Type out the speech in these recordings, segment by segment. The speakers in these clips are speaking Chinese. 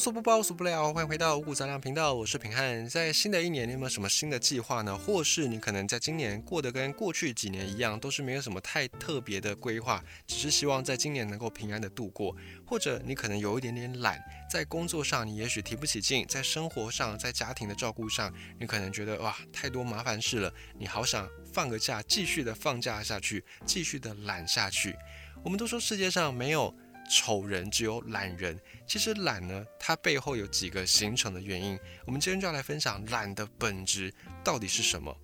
无所不包，无所不了。欢迎回到五谷杂粮频道，我是平汉。在新的一年，你有没有什么新的计划呢？或是你可能在今年过得跟过去几年一样，都是没有什么太特别的规划，只是希望在今年能够平安的度过。或者你可能有一点点懒，在工作上你也许提不起劲，在生活上，在家庭的照顾上，你可能觉得哇太多麻烦事了，你好想放个假，继续的放假下去，继续的懒下去。我们都说世界上没有。丑人只有懒人，其实懒呢，它背后有几个形成的原因。我们今天就要来分享懒的本质到底是什么。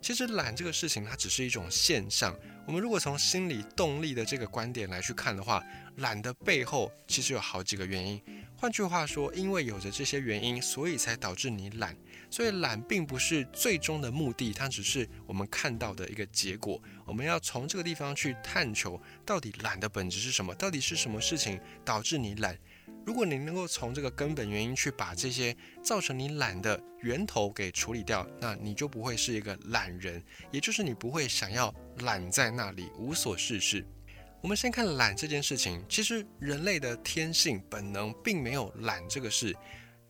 其实懒这个事情，它只是一种现象。我们如果从心理动力的这个观点来去看的话，懒的背后其实有好几个原因。换句话说，因为有着这些原因，所以才导致你懒。所以懒并不是最终的目的，它只是我们看到的一个结果。我们要从这个地方去探求，到底懒的本质是什么？到底是什么事情导致你懒？如果你能够从这个根本原因去把这些造成你懒的源头给处理掉，那你就不会是一个懒人，也就是你不会想要懒在那里无所事事。我们先看懒这件事情，其实人类的天性本能并没有懒这个事。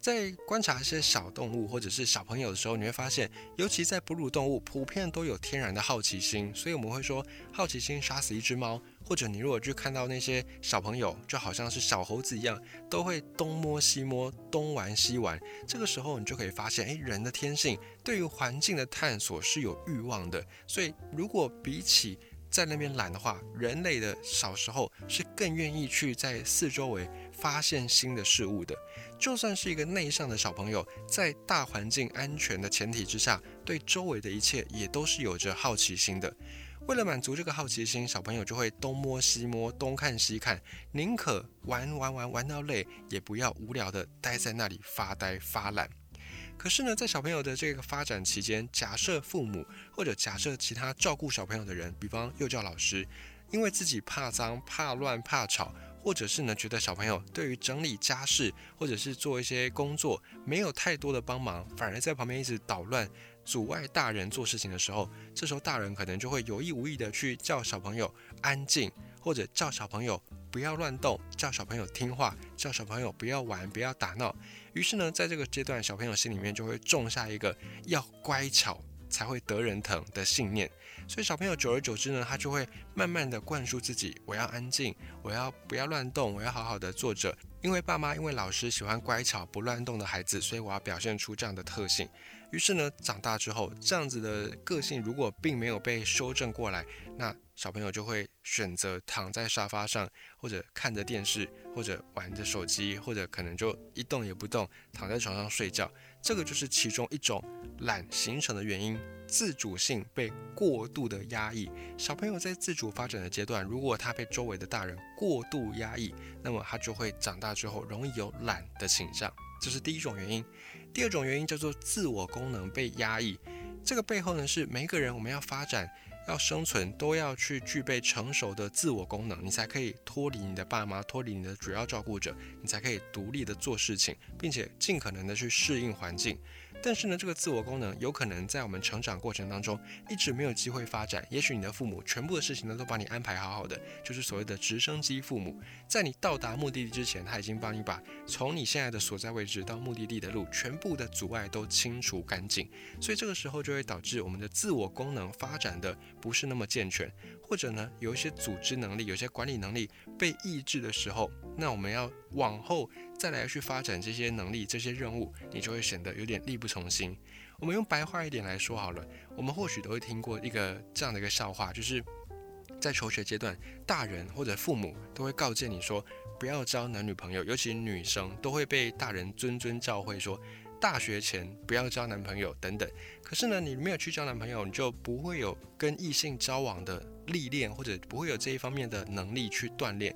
在观察一些小动物或者是小朋友的时候，你会发现，尤其在哺乳动物，普遍都有天然的好奇心。所以我们会说，好奇心杀死一只猫。或者你如果去看到那些小朋友，就好像是小猴子一样，都会东摸西摸，东玩西玩。这个时候，你就可以发现，诶，人的天性对于环境的探索是有欲望的。所以，如果比起在那边懒的话，人类的小时候是更愿意去在四周围发现新的事物的。就算是一个内向的小朋友，在大环境安全的前提之下，对周围的一切也都是有着好奇心的。为了满足这个好奇心，小朋友就会东摸西摸，东看西看，宁可玩玩玩玩到累，也不要无聊的待在那里发呆发懒。可是呢，在小朋友的这个发展期间，假设父母或者假设其他照顾小朋友的人，比方幼教老师，因为自己怕脏、怕乱、怕吵。或者是呢，觉得小朋友对于整理家事或者是做一些工作没有太多的帮忙，反而在旁边一直捣乱，阻碍大人做事情的时候，这时候大人可能就会有意无意的去叫小朋友安静，或者叫小朋友不要乱动，叫小朋友听话，叫小朋友不要玩，不要打闹。于是呢，在这个阶段，小朋友心里面就会种下一个要乖巧才会得人疼的信念。所以小朋友久而久之呢，他就会慢慢的灌输自己：我要安静，我要不要乱动，我要好好的坐着。因为爸妈、因为老师喜欢乖巧不乱动的孩子，所以我要表现出这样的特性。于是呢，长大之后，这样子的个性如果并没有被修正过来，那小朋友就会选择躺在沙发上，或者看着电视，或者玩着手机，或者可能就一动也不动，躺在床上睡觉。这个就是其中一种懒形成的原因，自主性被过度的压抑。小朋友在自主发展的阶段，如果他被周围的大人过度压抑，那么他就会长大之后容易有懒的倾向，这是第一种原因。第二种原因叫做自我功能被压抑，这个背后呢是每一个人我们要发展。要生存都要去具备成熟的自我功能，你才可以脱离你的爸妈，脱离你的主要照顾者，你才可以独立的做事情，并且尽可能的去适应环境。但是呢，这个自我功能有可能在我们成长过程当中一直没有机会发展。也许你的父母全部的事情呢都帮你安排好好的，就是所谓的直升机父母，在你到达目的地之前，他已经帮你把从你现在的所在位置到目的地的路全部的阻碍都清除干净。所以这个时候就会导致我们的自我功能发展的不是那么健全，或者呢有一些组织能力、有些管理能力被抑制的时候，那我们要往后。再来去发展这些能力、这些任务，你就会显得有点力不从心。我们用白话一点来说好了，我们或许都会听过一个这样的一个笑话，就是在求学阶段，大人或者父母都会告诫你说，不要交男女朋友，尤其女生都会被大人谆谆教诲说，大学前不要交男朋友等等。可是呢，你没有去交男朋友，你就不会有跟异性交往的历练，或者不会有这一方面的能力去锻炼。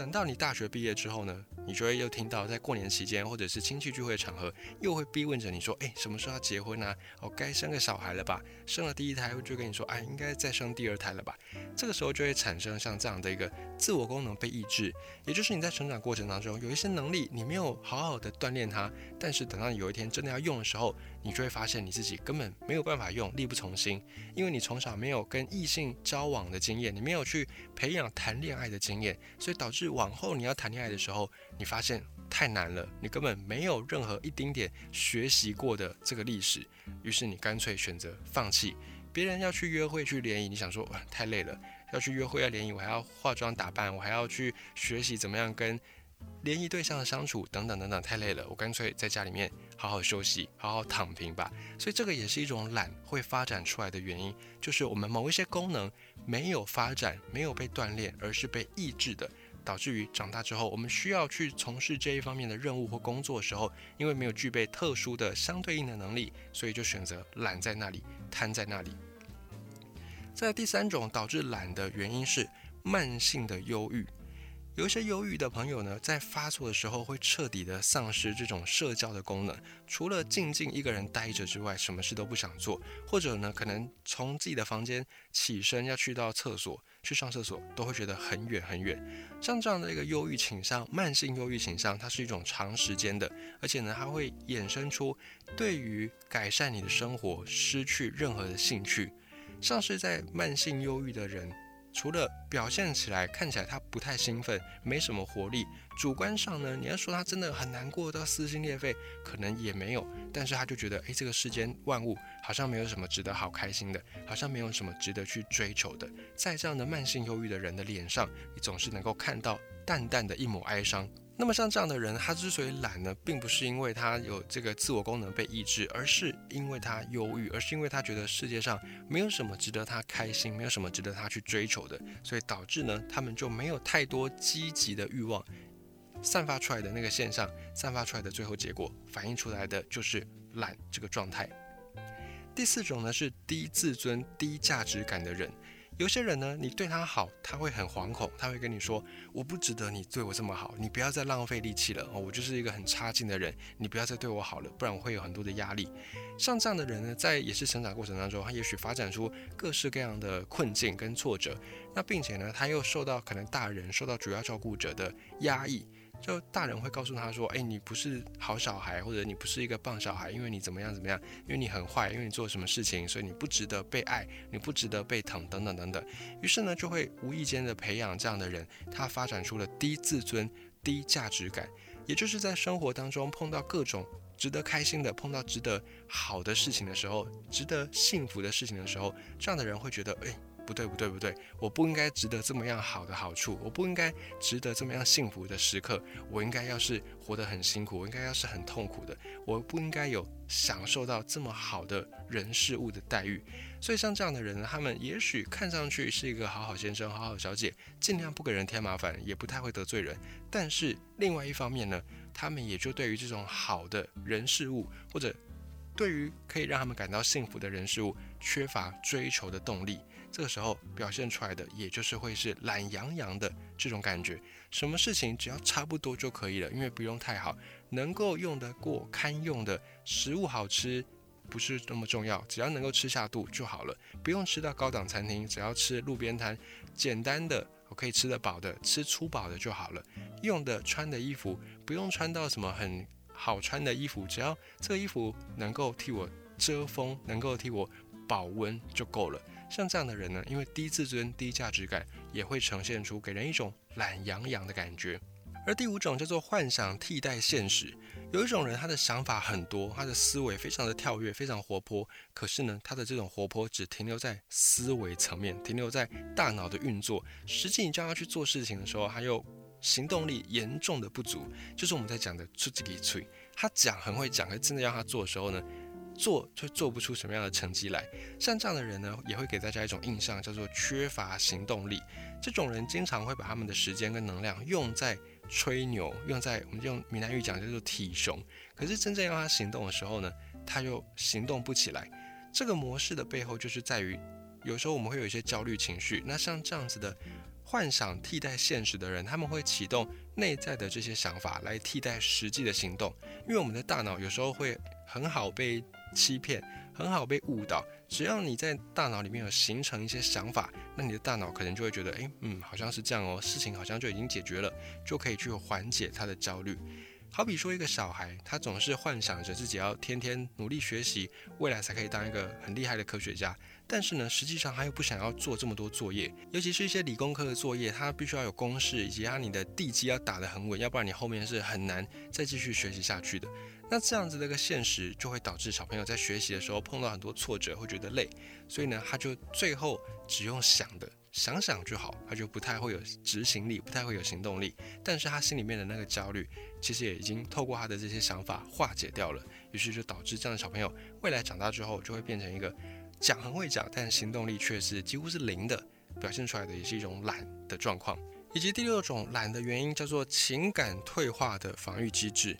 等到你大学毕业之后呢，你就会又听到在过年期间或者是亲戚聚会场合，又会逼问着你说：“哎，什么时候要结婚啊？哦，该生个小孩了吧？生了第一胎就跟你说，哎，应该再生第二胎了吧？”这个时候就会产生像这样的一个自我功能被抑制，也就是你在成长过程当中有一些能力你没有好好的锻炼它，但是等到你有一天真的要用的时候，你就会发现你自己根本没有办法用，力不从心，因为你从小没有跟异性交往的经验，你没有去培养谈恋爱的经验，所以导致往后你要谈恋爱的时候，你发现太难了，你根本没有任何一丁点学习过的这个历史，于是你干脆选择放弃。别人要去约会去联谊，你想说太累了，要去约会要联谊，我还要化妆打扮，我还要去学习怎么样跟联谊对象的相处等等等等，太累了，我干脆在家里面好好休息，好好躺平吧。所以这个也是一种懒会发展出来的原因，就是我们某一些功能没有发展，没有被锻炼，而是被抑制的。导致于长大之后，我们需要去从事这一方面的任务或工作的时候，因为没有具备特殊的相对应的能力，所以就选择懒在那里，瘫在那里。在第三种导致懒的原因是慢性的忧郁。有一些忧郁的朋友呢，在发作的时候会彻底的丧失这种社交的功能，除了静静一个人待着之外，什么事都不想做，或者呢，可能从自己的房间起身要去到厕所。去上厕所都会觉得很远很远，像这样的一个忧郁倾向，慢性忧郁倾向，它是一种长时间的，而且呢，它会衍生出对于改善你的生活失去任何的兴趣，像是在慢性忧郁的人。除了表现起来看起来他不太兴奋，没什么活力，主观上呢，你要说他真的很难过到撕心裂肺，可能也没有。但是他就觉得，诶，这个世间万物好像没有什么值得好开心的，好像没有什么值得去追求的。在这样的慢性忧郁的人的脸上，你总是能够看到淡淡的一抹哀伤。那么像这样的人，他之所以懒呢，并不是因为他有这个自我功能被抑制，而是因为他忧郁，而是因为他觉得世界上没有什么值得他开心，没有什么值得他去追求的，所以导致呢，他们就没有太多积极的欲望，散发出来的那个现象，散发出来的最后结果，反映出来的就是懒这个状态。第四种呢，是低自尊、低价值感的人。有些人呢，你对他好，他会很惶恐，他会跟你说：“我不值得你对我这么好，你不要再浪费力气了哦，我就是一个很差劲的人，你不要再对我好了，不然我会有很多的压力。”像这样的人呢，在也是成长过程当中，他也许发展出各式各样的困境跟挫折，那并且呢，他又受到可能大人、受到主要照顾者的压抑。就大人会告诉他说：“哎，你不是好小孩，或者你不是一个棒小孩，因为你怎么样怎么样，因为你很坏，因为你做什么事情，所以你不值得被爱，你不值得被疼，等等等等。”于是呢，就会无意间的培养这样的人，他发展出了低自尊、低价值感，也就是在生活当中碰到各种值得开心的、碰到值得好的事情的时候，值得幸福的事情的时候，这样的人会觉得：“哎。”不对不对不对，我不应该值得这么样好的好处，我不应该值得这么样幸福的时刻，我应该要是活得很辛苦，我应该要是很痛苦的，我不应该有享受到这么好的人事物的待遇。所以像这样的人，他们也许看上去是一个好好先生、好好小姐，尽量不给人添麻烦，也不太会得罪人。但是另外一方面呢，他们也就对于这种好的人事物，或者对于可以让他们感到幸福的人事物，缺乏追求的动力。这个时候表现出来的，也就是会是懒洋洋的这种感觉。什么事情只要差不多就可以了，因为不用太好，能够用得过、堪用的食物好吃不是那么重要，只要能够吃下肚就好了。不用吃到高档餐厅，只要吃路边摊，简单的我可以吃得饱的，吃粗饱的就好了。用的穿的衣服不用穿到什么很好穿的衣服，只要这个衣服能够替我遮风，能够替我保温就够了。像这样的人呢，因为低自尊、低价值感，也会呈现出给人一种懒洋洋的感觉。而第五种叫做幻想替代现实。有一种人，他的想法很多，他的思维非常的跳跃，非常活泼。可是呢，他的这种活泼只停留在思维层面，停留在大脑的运作。实际你叫他去做事情的时候，他又行动力严重的不足。就是我们在讲的出几个嘴，他讲很会讲，可真的要他做的时候呢？做却做不出什么样的成绩来，像这样的人呢，也会给大家一种印象，叫做缺乏行动力。这种人经常会把他们的时间跟能量用在吹牛，用在我们用闽南语讲叫做体雄。可是真正要他行动的时候呢，他又行动不起来。这个模式的背后就是在于，有时候我们会有一些焦虑情绪。那像这样子的幻想替代现实的人，他们会启动内在的这些想法来替代实际的行动，因为我们的大脑有时候会很好被。欺骗很好被误导，只要你在大脑里面有形成一些想法，那你的大脑可能就会觉得，哎，嗯，好像是这样哦，事情好像就已经解决了，就可以去缓解他的焦虑。好比说一个小孩，他总是幻想着自己要天天努力学习，未来才可以当一个很厉害的科学家。但是呢，实际上他又不想要做这么多作业，尤其是一些理工科的作业，他必须要有公式，以及他你的地基要打得很稳，要不然你后面是很难再继续学习下去的。那这样子的一个现实，就会导致小朋友在学习的时候碰到很多挫折，会觉得累，所以呢，他就最后只用想的，想想就好，他就不太会有执行力，不太会有行动力。但是他心里面的那个焦虑，其实也已经透过他的这些想法化解掉了，于是就导致这样的小朋友未来长大之后，就会变成一个讲很会讲，但行动力却是几乎是零的，表现出来的也是一种懒的状况。以及第六种懒的原因叫做情感退化的防御机制。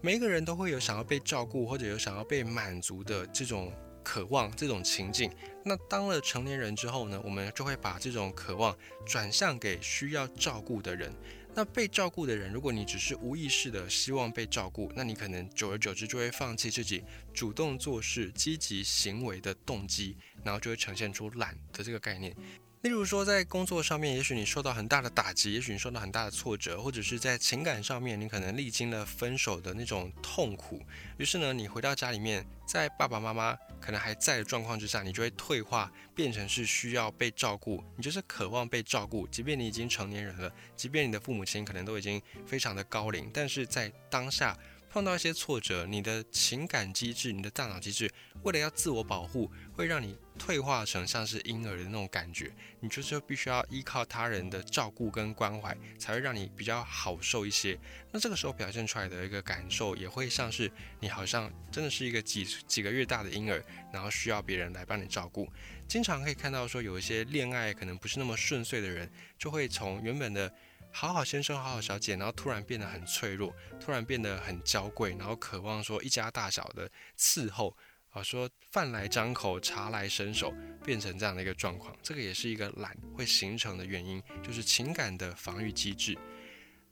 每一个人都会有想要被照顾或者有想要被满足的这种渴望、这种情境。那当了成年人之后呢，我们就会把这种渴望转向给需要照顾的人。那被照顾的人，如果你只是无意识的希望被照顾，那你可能久而久之就会放弃自己主动做事、积极行为的动机，然后就会呈现出懒的这个概念。例如说，在工作上面，也许你受到很大的打击，也许你受到很大的挫折，或者是在情感上面，你可能历经了分手的那种痛苦。于是呢，你回到家里面，在爸爸妈妈可能还在的状况之下，你就会退化，变成是需要被照顾。你就是渴望被照顾，即便你已经成年人了，即便你的父母亲可能都已经非常的高龄，但是在当下碰到一些挫折，你的情感机制，你的大脑机制，为了要自我保护，会让你。退化成像是婴儿的那种感觉，你就是必须要依靠他人的照顾跟关怀，才会让你比较好受一些。那这个时候表现出来的一个感受，也会像是你好像真的是一个几几个月大的婴儿，然后需要别人来帮你照顾。经常可以看到说，有一些恋爱可能不是那么顺遂的人，就会从原本的好好先生、好好小姐，然后突然变得很脆弱，突然变得很娇贵，然后渴望说一家大小的伺候。啊，说饭来张口，茶来伸手，变成这样的一个状况，这个也是一个懒会形成的原因，就是情感的防御机制。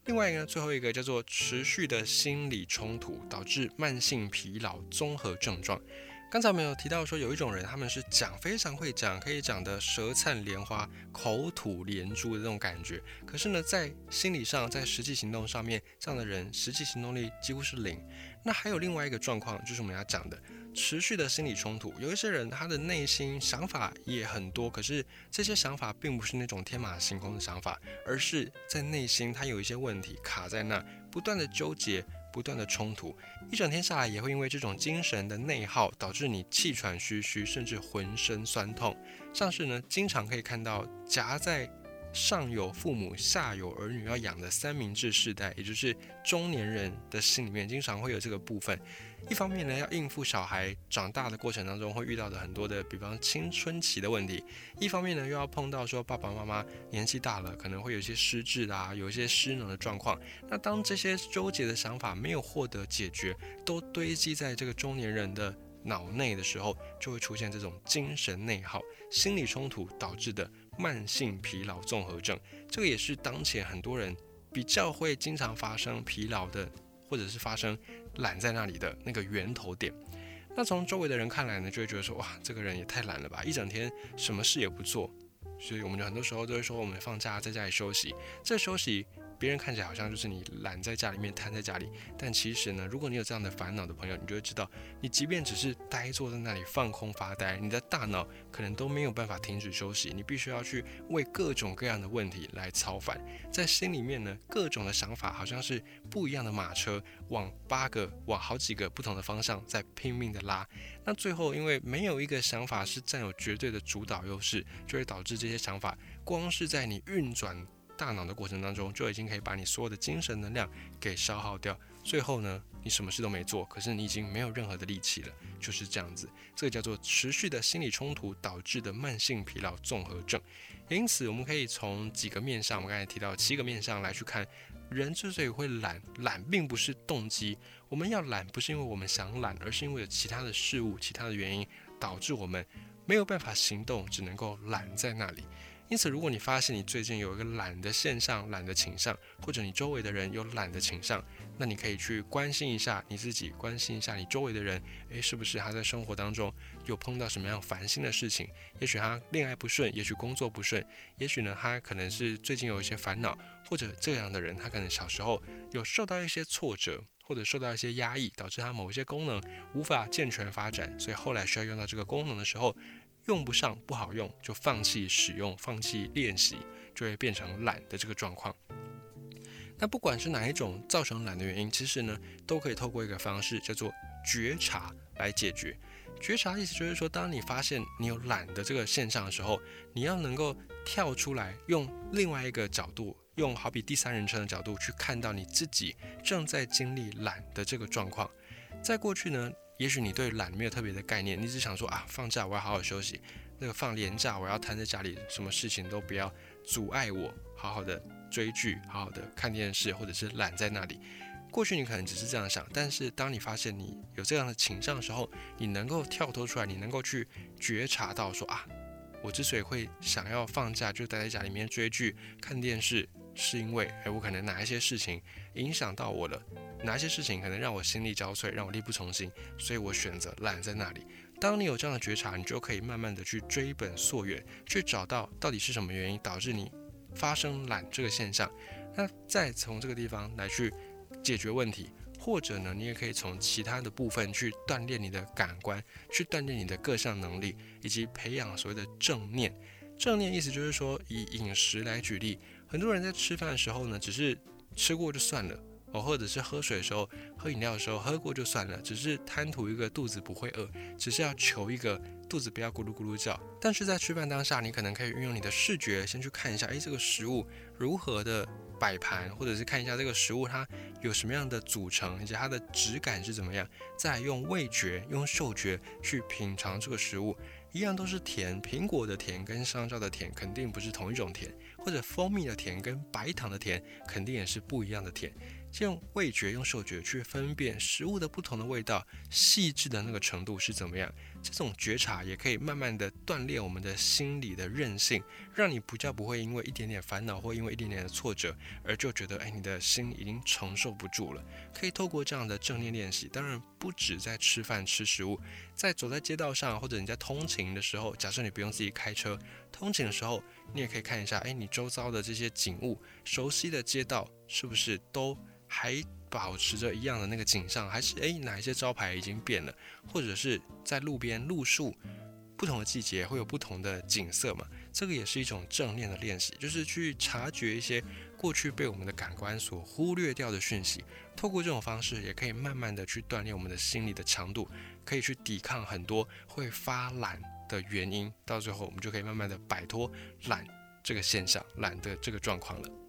另外一个，最后一个叫做持续的心理冲突，导致慢性疲劳综合症状。刚才我们有提到说，有一种人，他们是讲非常会讲，可以讲得舌灿莲花、口吐莲珠的这种感觉，可是呢，在心理上，在实际行动上面，这样的人实际行动力几乎是零。那还有另外一个状况，就是我们要讲的。持续的心理冲突，有一些人他的内心想法也很多，可是这些想法并不是那种天马行空的想法，而是在内心他有一些问题卡在那，不断的纠结，不断的冲突，一整天下来也会因为这种精神的内耗，导致你气喘吁吁，甚至浑身酸痛。像是呢，经常可以看到夹在上有父母，下有儿女要养的三明治世代，也就是中年人的心里面，经常会有这个部分。一方面呢，要应付小孩长大的过程当中会遇到的很多的，比方青春期的问题；一方面呢，又要碰到说爸爸妈妈年纪大了，可能会有一些失智啊，有一些失能的状况。那当这些纠结的想法没有获得解决，都堆积在这个中年人的脑内的时候，就会出现这种精神内耗、心理冲突导致的慢性疲劳综合症。这个也是当前很多人比较会经常发生疲劳的，或者是发生。懒在那里的那个源头点，那从周围的人看来呢，就会觉得说，哇，这个人也太懒了吧，一整天什么事也不做。所以我们就很多时候都会说，我们放假在家里休息，这休息。别人看起来好像就是你懒在家里面瘫在家里，但其实呢，如果你有这样的烦恼的朋友，你就会知道，你即便只是呆坐在那里放空发呆，你的大脑可能都没有办法停止休息，你必须要去为各种各样的问题来操烦，在心里面呢，各种的想法好像是不一样的马车，往八个往好几个不同的方向在拼命的拉，那最后因为没有一个想法是占有绝对的主导优势，就会导致这些想法光是在你运转。大脑的过程当中，就已经可以把你所有的精神能量给消耗掉。最后呢，你什么事都没做，可是你已经没有任何的力气了，就是这样子。这个叫做持续的心理冲突导致的慢性疲劳综合症。因此，我们可以从几个面上，我们刚才提到七个面上来去看，人之所以会懒，懒并不是动机。我们要懒，不是因为我们想懒，而是因为有其他的事物、其他的原因导致我们没有办法行动，只能够懒在那里。因此，如果你发现你最近有一个懒的现象、懒的倾向，或者你周围的人有懒的倾向，那你可以去关心一下你自己，关心一下你周围的人，诶，是不是他在生活当中有碰到什么样烦心的事情？也许他恋爱不顺，也许工作不顺，也许呢，他可能是最近有一些烦恼，或者这样的人，他可能小时候有受到一些挫折。或者受到一些压抑，导致他某一些功能无法健全发展，所以后来需要用到这个功能的时候，用不上不好用，就放弃使用，放弃练习，就会变成懒的这个状况。那不管是哪一种造成懒的原因，其实呢，都可以透过一个方式叫做觉察来解决。觉察意思就是说，当你发现你有懒的这个现象的时候，你要能够跳出来，用另外一个角度，用好比第三人称的角度去看到你自己正在经历懒的这个状况。在过去呢，也许你对懒没有特别的概念，你只想说啊，放假我要好好休息，那个放年假我要瘫在家里，什么事情都不要阻碍我，好好的追剧，好好的看电视，或者是懒在那里。过去你可能只是这样想，但是当你发现你有这样的倾向的时候，你能够跳脱出来，你能够去觉察到说啊，我之所以会想要放假，就待在家里面追剧、看电视，是因为哎，我可能哪一些事情影响到我了，哪些事情可能让我心力交瘁，让我力不从心，所以我选择懒在那里。当你有这样的觉察，你就可以慢慢的去追本溯源，去找到到底是什么原因导致你发生懒这个现象，那再从这个地方来去。解决问题，或者呢，你也可以从其他的部分去锻炼你的感官，去锻炼你的各项能力，以及培养所谓的正念。正念意思就是说，以饮食来举例，很多人在吃饭的时候呢，只是吃过就算了哦，或者是喝水的时候、喝饮料的时候喝过就算了，只是贪图一个肚子不会饿，只是要求一个肚子不要咕噜咕噜叫。但是在吃饭当下，你可能可以运用你的视觉，先去看一下，诶，这个食物如何的。摆盘，或者是看一下这个食物它有什么样的组成，以及它的质感是怎么样，再用味觉、用嗅觉去品尝这个食物，一样都是甜。苹果的甜跟香蕉的甜肯定不是同一种甜，或者蜂蜜的甜跟白糖的甜肯定也是不一样的甜。先用味觉、用嗅觉去分辨食物的不同的味道，细致的那个程度是怎么样？这种觉察也可以慢慢的锻炼我们的心理的韧性，让你不叫不会因为一点点烦恼或因为一点点的挫折而就觉得，哎，你的心已经承受不住了。可以透过这样的正念练习，当然不止在吃饭吃食物，在走在街道上或者你在通勤的时候，假设你不用自己开车，通勤的时候，你也可以看一下，哎，你周遭的这些景物，熟悉的街道是不是都？还保持着一样的那个景象，还是诶哪一些招牌已经变了，或者是在路边路树，不同的季节会有不同的景色嘛？这个也是一种正念的练习，就是去察觉一些过去被我们的感官所忽略掉的讯息。透过这种方式，也可以慢慢的去锻炼我们的心理的强度，可以去抵抗很多会发懒的原因。到最后，我们就可以慢慢的摆脱懒这个现象，懒的这个状况了。